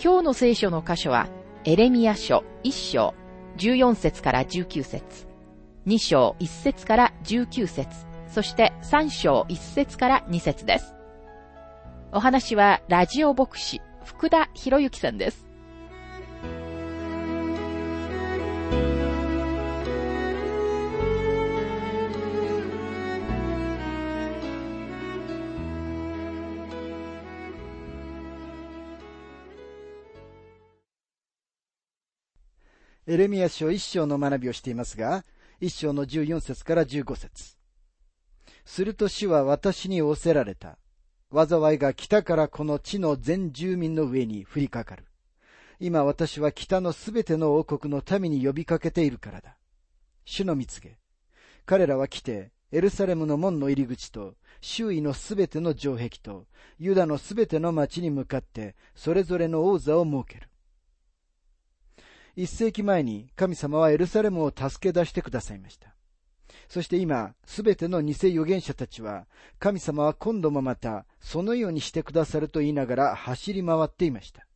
今日の聖書の箇所は、エレミア書1章14節から19節2章1節から19節そして3章1節から2節です。お話はラジオ牧師福田博之さんです。エレミア書一章の学びをしていますが、一章の十四節から十五節すると主は私に仰せられた。災いが北からこの地の全住民の上に降りかかる。今私は北のすべての王国の民に呼びかけているからだ。主の見告げ。彼らは来て、エルサレムの門の入り口と、周囲のすべての城壁と、ユダのすべての町に向かって、それぞれの王座を設ける。一世紀前に神様はエルサレムを助け出してくださいました。そして今、すべての偽預言者たちは、神様は今度もまた、そのようにしてくださると言いながら走り回っていました。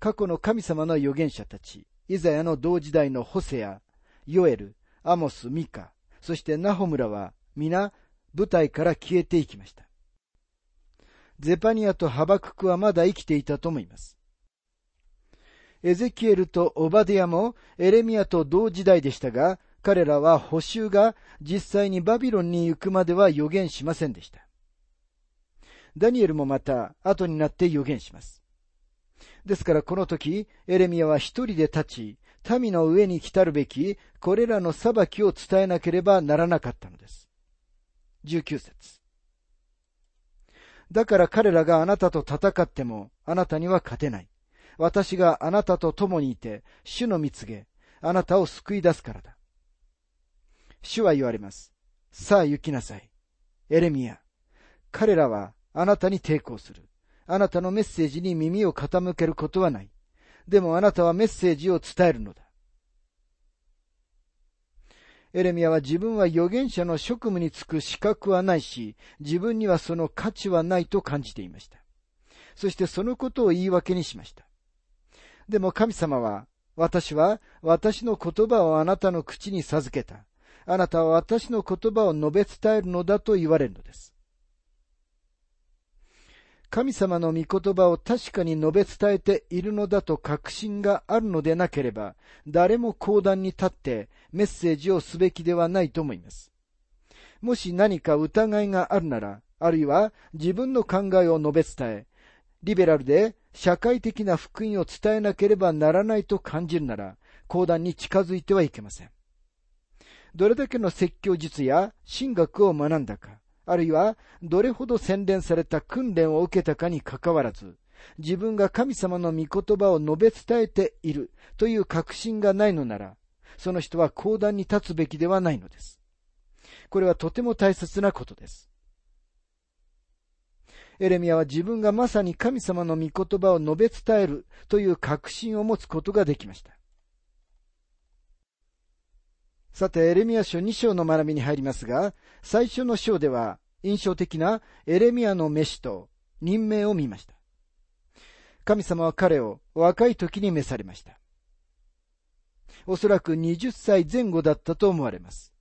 過去の神様の預言者たち、イザヤの同時代のホセア、ヨエル、アモス、ミカ、そしてナホムラは、皆、舞台から消えていきました。ゼパニアとハバククはまだ生きていたと思います。エゼキエルとオバディアもエレミアと同時代でしたが、彼らは補修が実際にバビロンに行くまでは予言しませんでした。ダニエルもまた後になって予言します。ですからこの時、エレミアは一人で立ち、民の上に来たるべき、これらの裁きを伝えなければならなかったのです。19節だから彼らがあなたと戦っても、あなたには勝てない。私があなたと共にいて、主の蜜げ、あなたを救い出すからだ。主は言われます。さあ行きなさい。エレミア。彼らはあなたに抵抗する。あなたのメッセージに耳を傾けることはない。でもあなたはメッセージを伝えるのだ。エレミアは自分は預言者の職務に就く資格はないし、自分にはその価値はないと感じていました。そしてそのことを言い訳にしました。でも神様は、私は私の言葉をあなたの口に授けた。あなたは私の言葉を述べ伝えるのだと言われるのです。神様の御言葉を確かに述べ伝えているのだと確信があるのでなければ、誰も講談に立ってメッセージをすべきではないと思います。もし何か疑いがあるなら、あるいは自分の考えを述べ伝え、リベラルで社会的な福音を伝えなければならないと感じるなら、講談に近づいてはいけません。どれだけの説教術や神学を学んだか、あるいはどれほど洗練された訓練を受けたかにかかわらず、自分が神様の御言葉を述べ伝えているという確信がないのなら、その人は講談に立つべきではないのです。これはとても大切なことです。エレミアは自分がまさに神様の御言葉を述べ伝えるという確信を持つことができました。さて、エレミア書2章の学びに入りますが、最初の章では印象的なエレミアの飯と任命を見ました。神様は彼を若い時に召されました。おそらく20歳前後だったと思われます。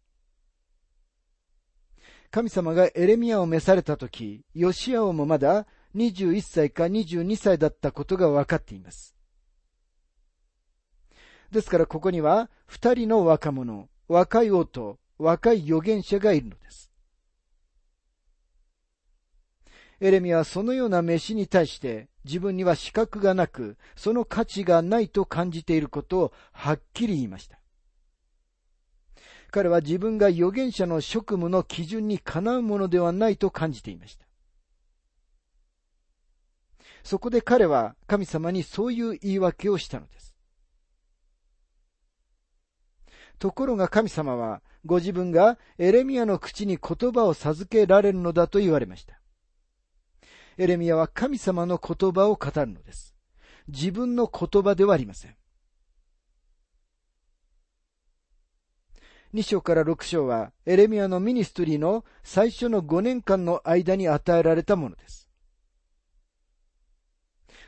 神様がエレミアを召された時、ヨシアオもまだ21歳か22歳だったことが分かっています。ですからここには二人の若者、若い王と若い預言者がいるのです。エレミアはそのような飯に対して自分には資格がなく、その価値がないと感じていることをはっきり言いました。彼は自分が預言者の職務の基準にかなうものではないと感じていました。そこで彼は神様にそういう言い訳をしたのです。ところが神様は、ご自分がエレミアの口に言葉を授けられるのだと言われました。エレミアは神様の言葉を語るのです。自分の言葉ではありません。2章から6章はエレミアのミニストリーの最初の5年間の間に与えられたものです。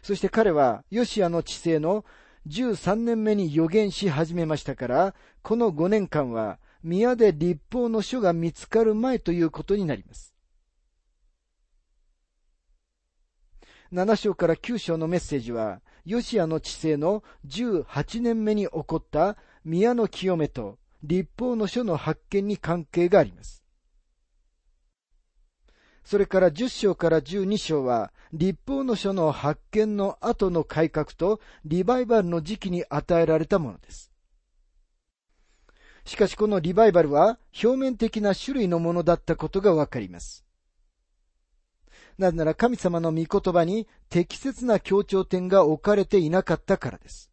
そして彼はヨシアの治世の13年目に予言し始めましたから、この5年間は宮で立法の書が見つかる前ということになります。7章から9章のメッセージは、ヨシアの治世の18年目に起こった宮の清めと立法の書の発見に関係があります。それから10章から12章は、立法の書の発見の後の改革とリバイバルの時期に与えられたものです。しかしこのリバイバルは表面的な種類のものだったことがわかります。なぜなら神様の御言葉に適切な強調点が置かれていなかったからです。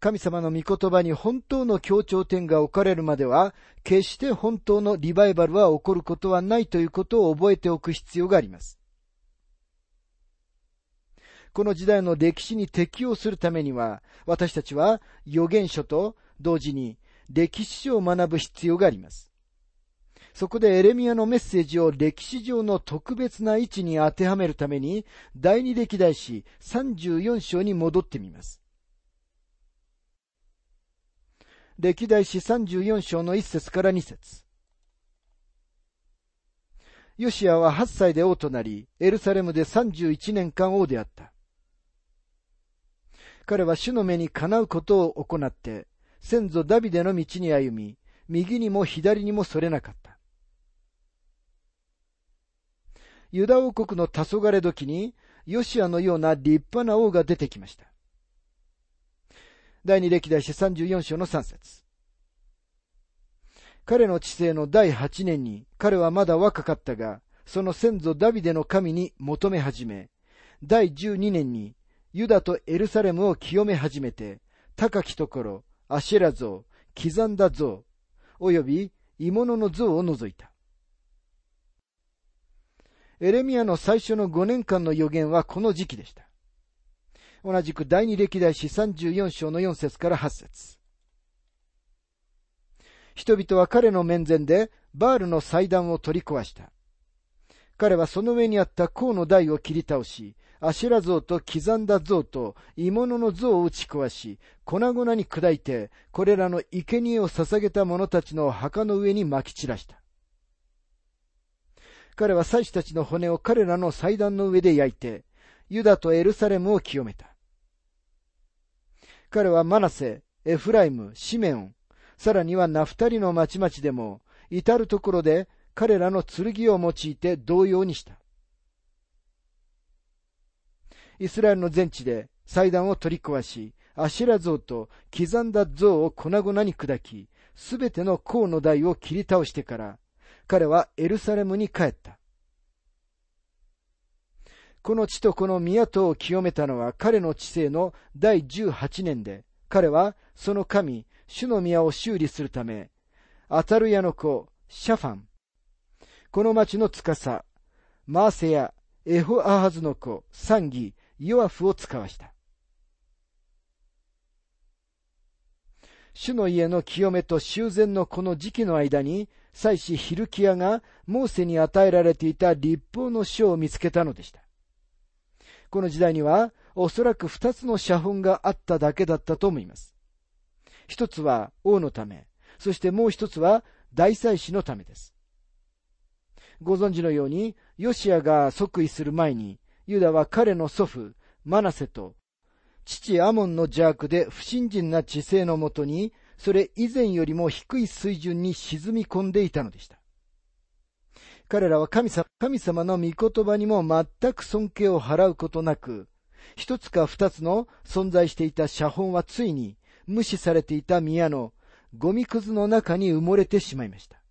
神様の御言葉に本当の強調点が置かれるまでは、決して本当のリバイバルは起こることはないということを覚えておく必要があります。この時代の歴史に適応するためには、私たちは預言書と同時に歴史書を学ぶ必要があります。そこでエレミアのメッセージを歴史上の特別な位置に当てはめるために、第二歴代史34章に戻ってみます。歴代史34章の1節から2節ヨシアは8歳で王となり、エルサレムで31年間王であった。彼は主の目にかなうことを行って、先祖ダビデの道に歩み、右にも左にもそれなかった。ユダ王国の黄昏時に、ヨシアのような立派な王が出てきました。第二歴代史34章の3節彼の治世の第8年に、彼はまだ若かったが、その先祖ダビデの神に求め始め、第12年に、ユダとエルサレムを清め始めて、高きところ、アシェラ像、刻んだ像、および鋳物の像を除いた。エレミアの最初の5年間の予言はこの時期でした。同じく第二歴代史34章の4節から8節人々は彼の面前でバールの祭壇を取り壊した。彼はその上にあった甲の台を切り倒し、アシュラ像と刻んだ像と鋳物の像を打ち壊し、粉々に砕いて、これらの生贄を捧げた者たちの墓の上に撒き散らした。彼は祭司たちの骨を彼らの祭壇の上で焼いて、ユダとエルサレムを清めた。彼はマナセ、エフライム、シメオン、さらにはナフタリの町々でも、至るところで彼らの剣を用いて同様にした。イスラエルの全地で祭壇を取り壊し、アシラ像と刻んだ像を粉々に砕き、すべての甲の台を切り倒してから、彼はエルサレムに帰った。この地とこの宮とを清めたのは彼の治世の第18年で、彼はその神、主の宮を修理するため、アタルヤの子、シャファン、この町の司、マーセヤ、エホアハズの子、サンギ、ヨアフを使わした。主の家の清めと修繕のこの時期の間に、祭司ヒルキアがモーセに与えられていた立法の書を見つけたのでした。この時代には、おそらく二つの写本があっただけだったと思います。一つは王のため、そしてもう一つは大祭司のためです。ご存知のように、ヨシアが即位する前に、ユダは彼の祖父、マナセと、父アモンの邪悪で不信心な知性のもとに、それ以前よりも低い水準に沈み込んでいたのでした。彼らは神様神様の御言葉にも全く尊敬を払うことなく、一つか二つの存在していた写本はついに無視されていた宮のゴミくずの中に埋もれてしまいました。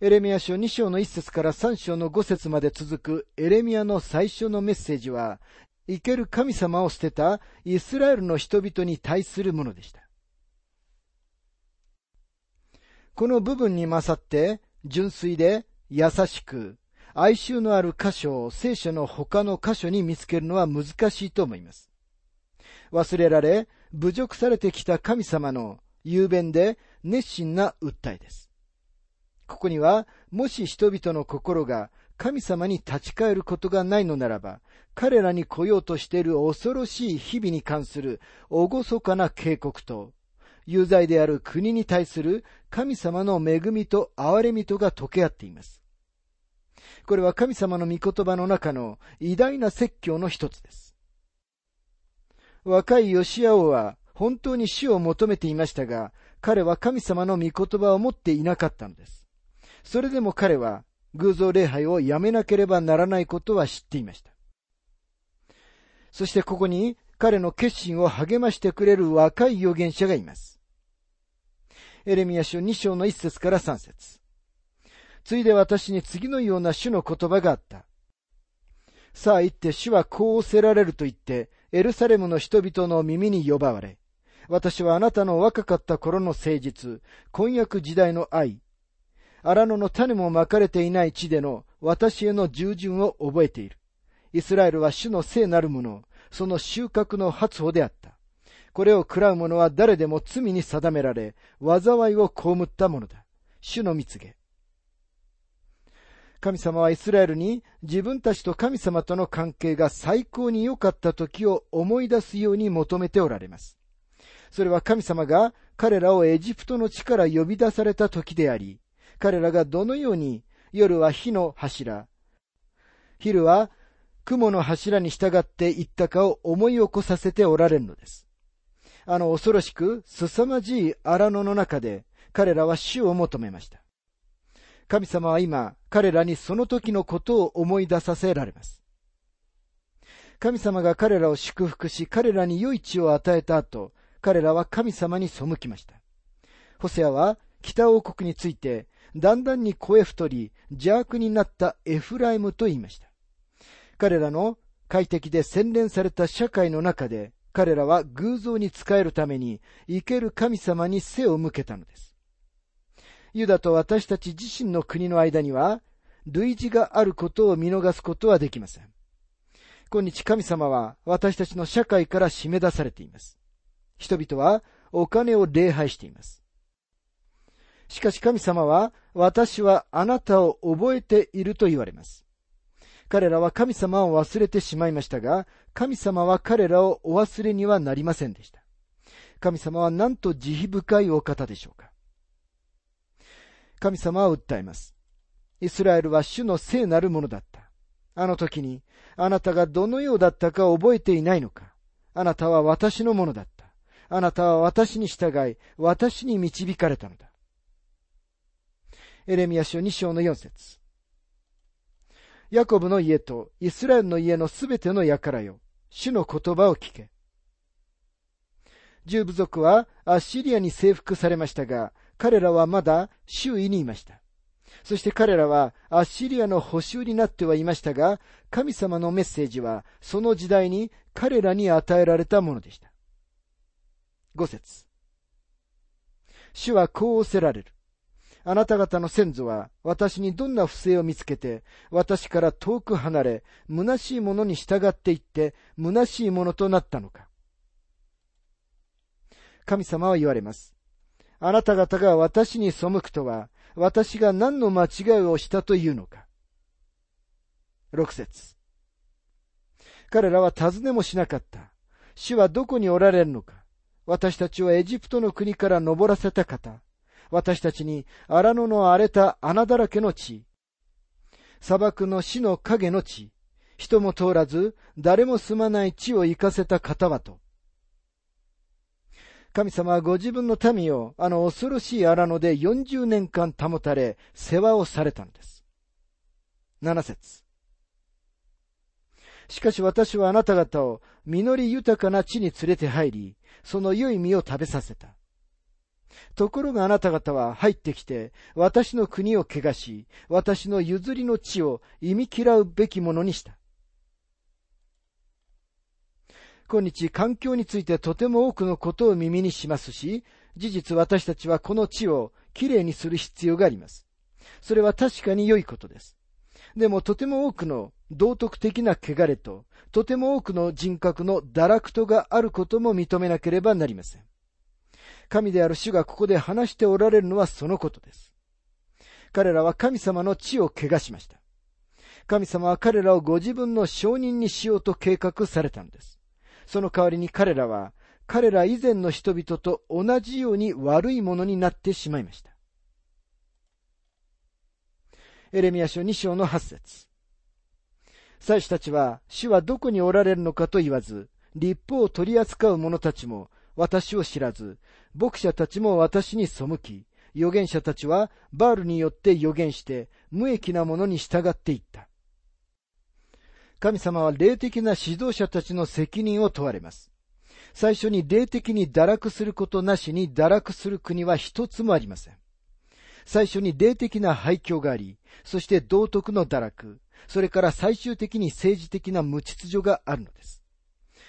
エレミア書2章の1節から3章の5節まで続くエレミアの最初のメッセージは、生ける神様を捨てたイスラエルの人々に対するものでした。この部分に勝って、純粋で優しく、哀愁のある箇所を聖書の他の箇所に見つけるのは難しいと思います。忘れられ、侮辱されてきた神様の雄弁で熱心な訴えです。ここには、もし人々の心が神様に立ち返ることがないのならば、彼らに来ようとしている恐ろしい日々に関する厳かな警告と、有罪である国に対する神様の恵みと憐れみとが溶け合っています。これは神様の御言葉の中の偉大な説教の一つです。若いヨシア王は本当に死を求めていましたが、彼は神様の御言葉を持っていなかったのです。それでも彼は偶像礼拝をやめなければならないことは知っていました。そしてここに彼の決心を励ましてくれる若い預言者がいます。エレミア書2章の1節から3節ついで私に次のような主の言葉があった。さあ行って主はこうおせられると言って、エルサレムの人々の耳に呼ばわれ、私はあなたの若かった頃の誠実、婚約時代の愛、荒野の種もまかれていない地での私への従順を覚えている。イスラエルは主の聖なるもの、その収穫の発歩であった。これを喰らう者は誰でも罪に定められ、災いを被ったものだ。主の蜜げ。神様はイスラエルに自分たちと神様との関係が最高に良かった時を思い出すように求めておられます。それは神様が彼らをエジプトの地から呼び出された時であり、彼らがどのように夜は火の柱、昼は雲の柱に従っていったかを思い起こさせておられるのです。あの恐ろしく凄まじい荒野の中で彼らは死を求めました。神様は今、彼らにその時のことを思い出させられます。神様が彼らを祝福し、彼らに良い地を与えた後、彼らは神様に背きました。ホセアは北王国についてだんだんに声太り、邪悪になったエフライムと言いました。彼らの快適で洗練された社会の中で、彼らは偶像に仕えるために、生ける神様に背を向けたのです。ユダと私たち自身の国の間には、類似があることを見逃すことはできません。今日神様は私たちの社会から締め出されています。人々はお金を礼拝しています。しかし神様は、私はあなたを覚えていると言われます。彼らは神様を忘れてしまいましたが、神様は彼らをお忘れにはなりませんでした。神様はなんと慈悲深いお方でしょうか。神様は訴えます。イスラエルは主の聖なるものだった。あの時に、あなたがどのようだったか覚えていないのか。あなたは私のものだった。あなたは私に従い、私に導かれたのだ。エレミア書2章の4節ヤコブの家とイスラエルの家のすべての輩よ、主の言葉を聞け。十部族はアッシリアに征服されましたが、彼らはまだ周囲にいました。そして彼らはアッシリアの補修になってはいましたが、神様のメッセージはその時代に彼らに与えられたものでした。五節主はこうおせられる。あなた方の先祖は私にどんな不正を見つけて、私から遠く離れ、虚しいものに従っていって、虚しいものとなったのか。神様は言われます。あなた方が私に背くとは、私が何の間違いをしたというのか。六節彼らは尋ねもしなかった。主はどこにおられるのか。私たちをエジプトの国から登らせた方。私たちに荒野の荒れた穴だらけの地、砂漠の死の影の地、人も通らず、誰も住まない地を行かせた方はと。神様はご自分の民をあの恐ろしい荒野で40年間保たれ、世話をされたのです。7節しかし私はあなた方を実り豊かな地に連れて入り、その良い実を食べさせた。ところがあなた方は入ってきて、私の国を汚し、私の譲りの地を忌み嫌うべきものにした。今日、環境についてとても多くのことを耳にしますし、事実私たちはこの地をきれいにする必要があります。それは確かに良いことです。でもとても多くの道徳的な汚れと、とても多くの人格の堕落とがあることも認めなければなりません。神である主がここで話しておられるのはそのことです。彼らは神様の地を汚しました。神様は彼らをご自分の承認にしようと計画されたのです。その代わりに彼らは、彼ら以前の人々と同じように悪いものになってしまいました。エレミア書2章の8節祭司たちは、主はどこにおられるのかと言わず、立法を取り扱う者たちも、私を知らず、牧者たちも私に背き、預言者たちはバールによって預言して無益なものに従っていった。神様は霊的な指導者たちの責任を問われます。最初に霊的に堕落することなしに堕落する国は一つもありません。最初に霊的な廃墟があり、そして道徳の堕落、それから最終的に政治的な無秩序があるのです。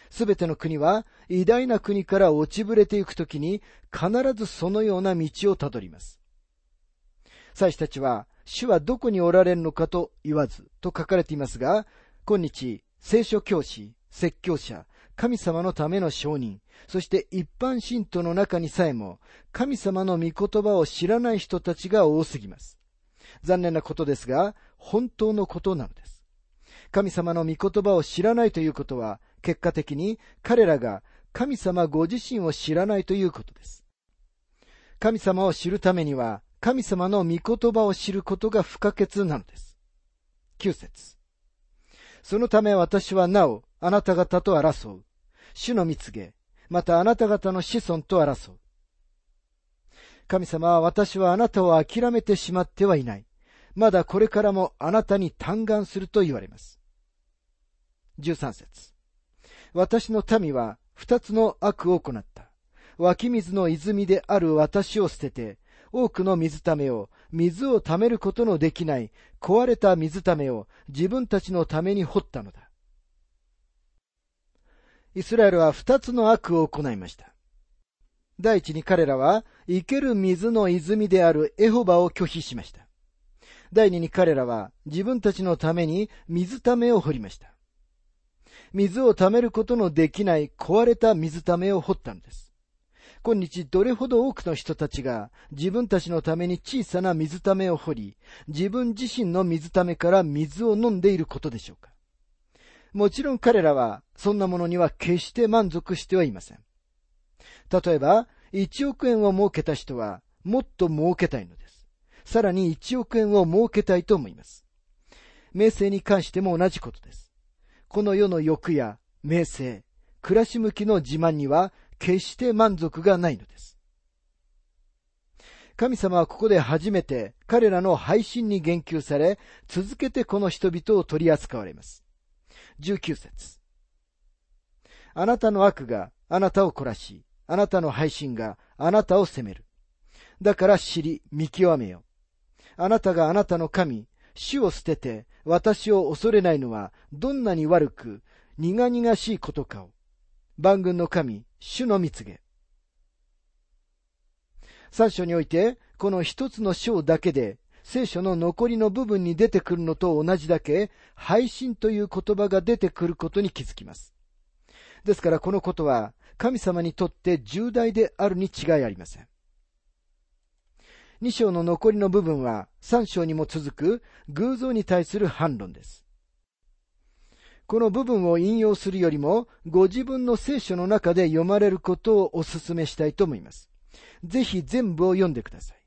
すべての国は偉大な国から落ちぶれていくときに必ずそのような道をたどります。祭司たちは、主はどこにおられるのかと言わずと書かれていますが、今日、聖書教師、説教者、神様のための証人、そして一般信徒の中にさえも、神様の御言葉を知らない人たちが多すぎます。残念なことですが、本当のことなのです。神様の御言葉を知らないということは、結果的に彼らが神様ご自身を知らないということです。神様を知るためには、神様の御言葉を知ることが不可欠なのです。9節そのため私はなお、あなた方と争う。主の蜜げ、またあなた方の子孫と争う。神様は私はあなたを諦めてしまってはいない。まだこれからもあなたに嘆願すると言われます。13節私の民は二つの悪を行った。湧き水の泉である私を捨てて、多くの水ためを、水を貯めることのできない壊れた水ためを自分たちのために掘ったのだ。イスラエルは二つの悪を行いました。第一に彼らは、生ける水の泉であるエホバを拒否しました。第二に彼らは、自分たちのために水ためを掘りました。水を貯めることのできない壊れた水ためを掘ったのです。今日どれほど多くの人たちが自分たちのために小さな水ためを掘り、自分自身の水ためから水を飲んでいることでしょうか。もちろん彼らはそんなものには決して満足してはいません。例えば、1億円を儲けた人はもっと儲けたいのです。さらに1億円を儲けたいと思います。名声に関しても同じことです。この世の欲や名声、暮らし向きの自慢には決して満足がないのです。神様はここで初めて彼らの配信に言及され、続けてこの人々を取り扱われます。19節あなたの悪があなたを懲らし、あなたの配信があなたを責める。だから知り、見極めよ。あなたがあなたの神、主を捨てて私を恐れないのはどんなに悪く苦々しいことかを。万軍の神、主の蜜げ。三章において、この一つの章だけで、聖書の残りの部分に出てくるのと同じだけ、配信という言葉が出てくることに気づきます。ですからこのことは、神様にとって重大であるに違いありません。2章の残りの部分は3章にも続く偶像に対する反論です。この部分を引用するよりも、ご自分の聖書の中で読まれることをお勧めしたいと思います。ぜひ全部を読んでください。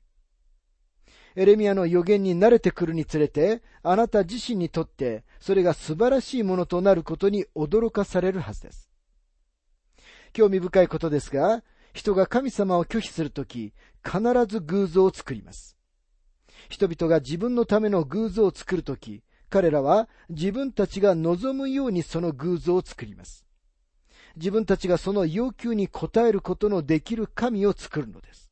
エレミアの予言に慣れてくるにつれて、あなた自身にとってそれが素晴らしいものとなることに驚かされるはずです。興味深いことですが、人が神様を拒否するとき、必ず偶像を作ります。人々が自分のための偶像を作るとき、彼らは自分たちが望むようにその偶像を作ります。自分たちがその要求に応えることのできる神を作るのです。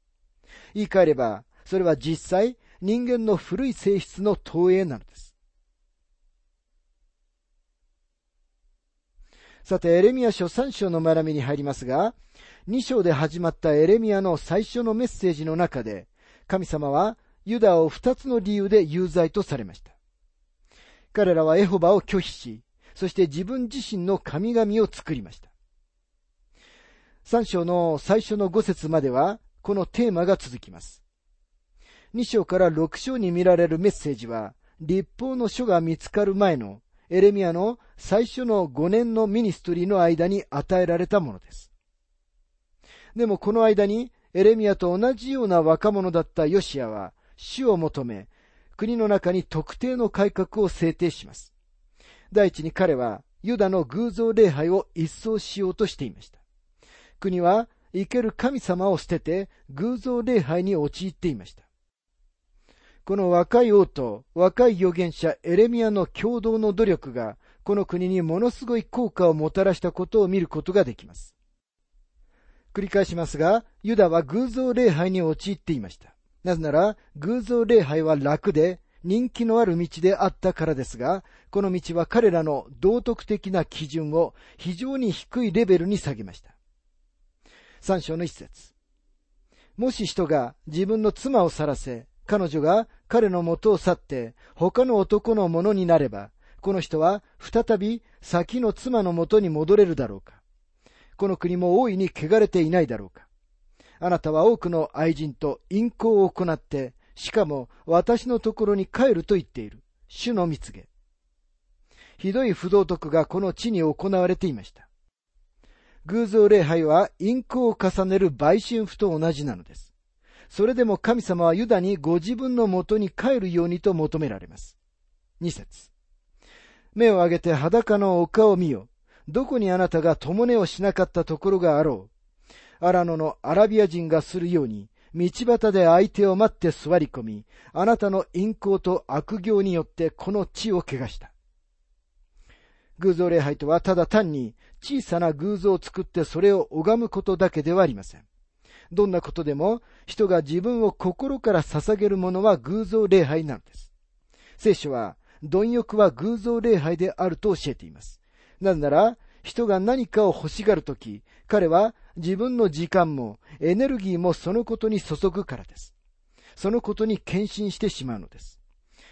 言い換えれば、それは実際、人間の古い性質の投影なのです。さて、エレミア書3章の学びに入りますが、2章で始まったエレミアの最初のメッセージの中で、神様はユダを2つの理由で有罪とされました。彼らはエホバを拒否し、そして自分自身の神々を作りました。3章の最初の5節までは、このテーマが続きます。2章から6章に見られるメッセージは、立法の書が見つかる前のエレミアの最初の5年のミニストリーの間に与えられたものです。でもこの間にエレミアと同じような若者だったヨシアは主を求め、国の中に特定の改革を制定します。第一に彼はユダの偶像礼拝を一掃しようとしていました。国は生ける神様を捨てて偶像礼拝に陥っていました。この若い王と若い預言者エレミアの共同の努力がこの国にものすごい効果をもたらしたことを見ることができます。繰り返しますが、ユダは偶像礼拝に陥っていました。なぜなら、偶像礼拝は楽で人気のある道であったからですが、この道は彼らの道徳的な基準を非常に低いレベルに下げました。三章の一節。もし人が自分の妻を去らせ、彼女が彼の元を去って他の男のものになれば、この人は再び先の妻の元に戻れるだろうか。この国も大いに汚れていないだろうか。あなたは多くの愛人と淫行を行って、しかも私のところに帰ると言っている。主の蜜げ。ひどい不道徳がこの地に行われていました。偶像礼拝は淫行を重ねる売春婦と同じなのです。それでも神様はユダにご自分のもとに帰るようにと求められます。二節目を上げて裸の丘を見よ。どこにあなたが共寝をしなかったところがあろう。アラノのアラビア人がするように、道端で相手を待って座り込み、あなたの陰行と悪行によってこの地を汚した。偶像礼拝とはただ単に小さな偶像を作ってそれを拝むことだけではありません。どんなことでも人が自分を心から捧げるものは偶像礼拝なんです。聖書は貪欲は偶像礼拝であると教えています。なぜなら人が何かを欲しがるとき、彼は自分の時間もエネルギーもそのことに注ぐからです。そのことに献身してしまうのです。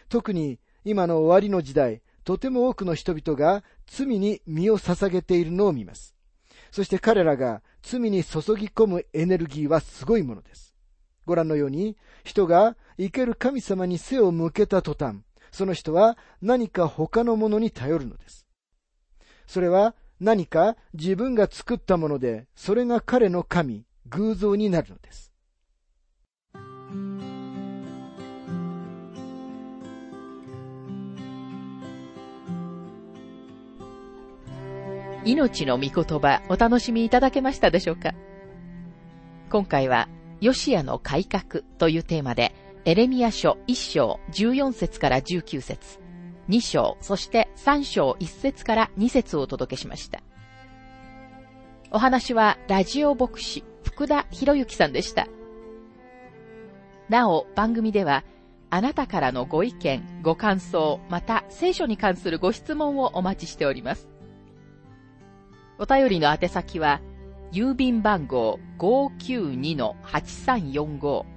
特に今の終わりの時代、とても多くの人々が罪に身を捧げているのを見ます。そして彼らが罪に注ぎ込むエネルギーはすごいものです。ご覧のように、人が生ける神様に背を向けた途端、その人は何か他のものに頼るのです。それは何か自分が作ったもので、それが彼の神、偶像になるのです。命の御言葉お楽しみいただけましたでしょうか？今回は、ヨシアの改革というテーマで、エレミア書1章14節から19節2章、そして3章1節から2節をお届けしました。お話はラジオ牧師福田博之さんでした。なお、番組では、あなたからのご意見、ご感想、また聖書に関するご質問をお待ちしております。お便りの宛先は、郵便番号592-8345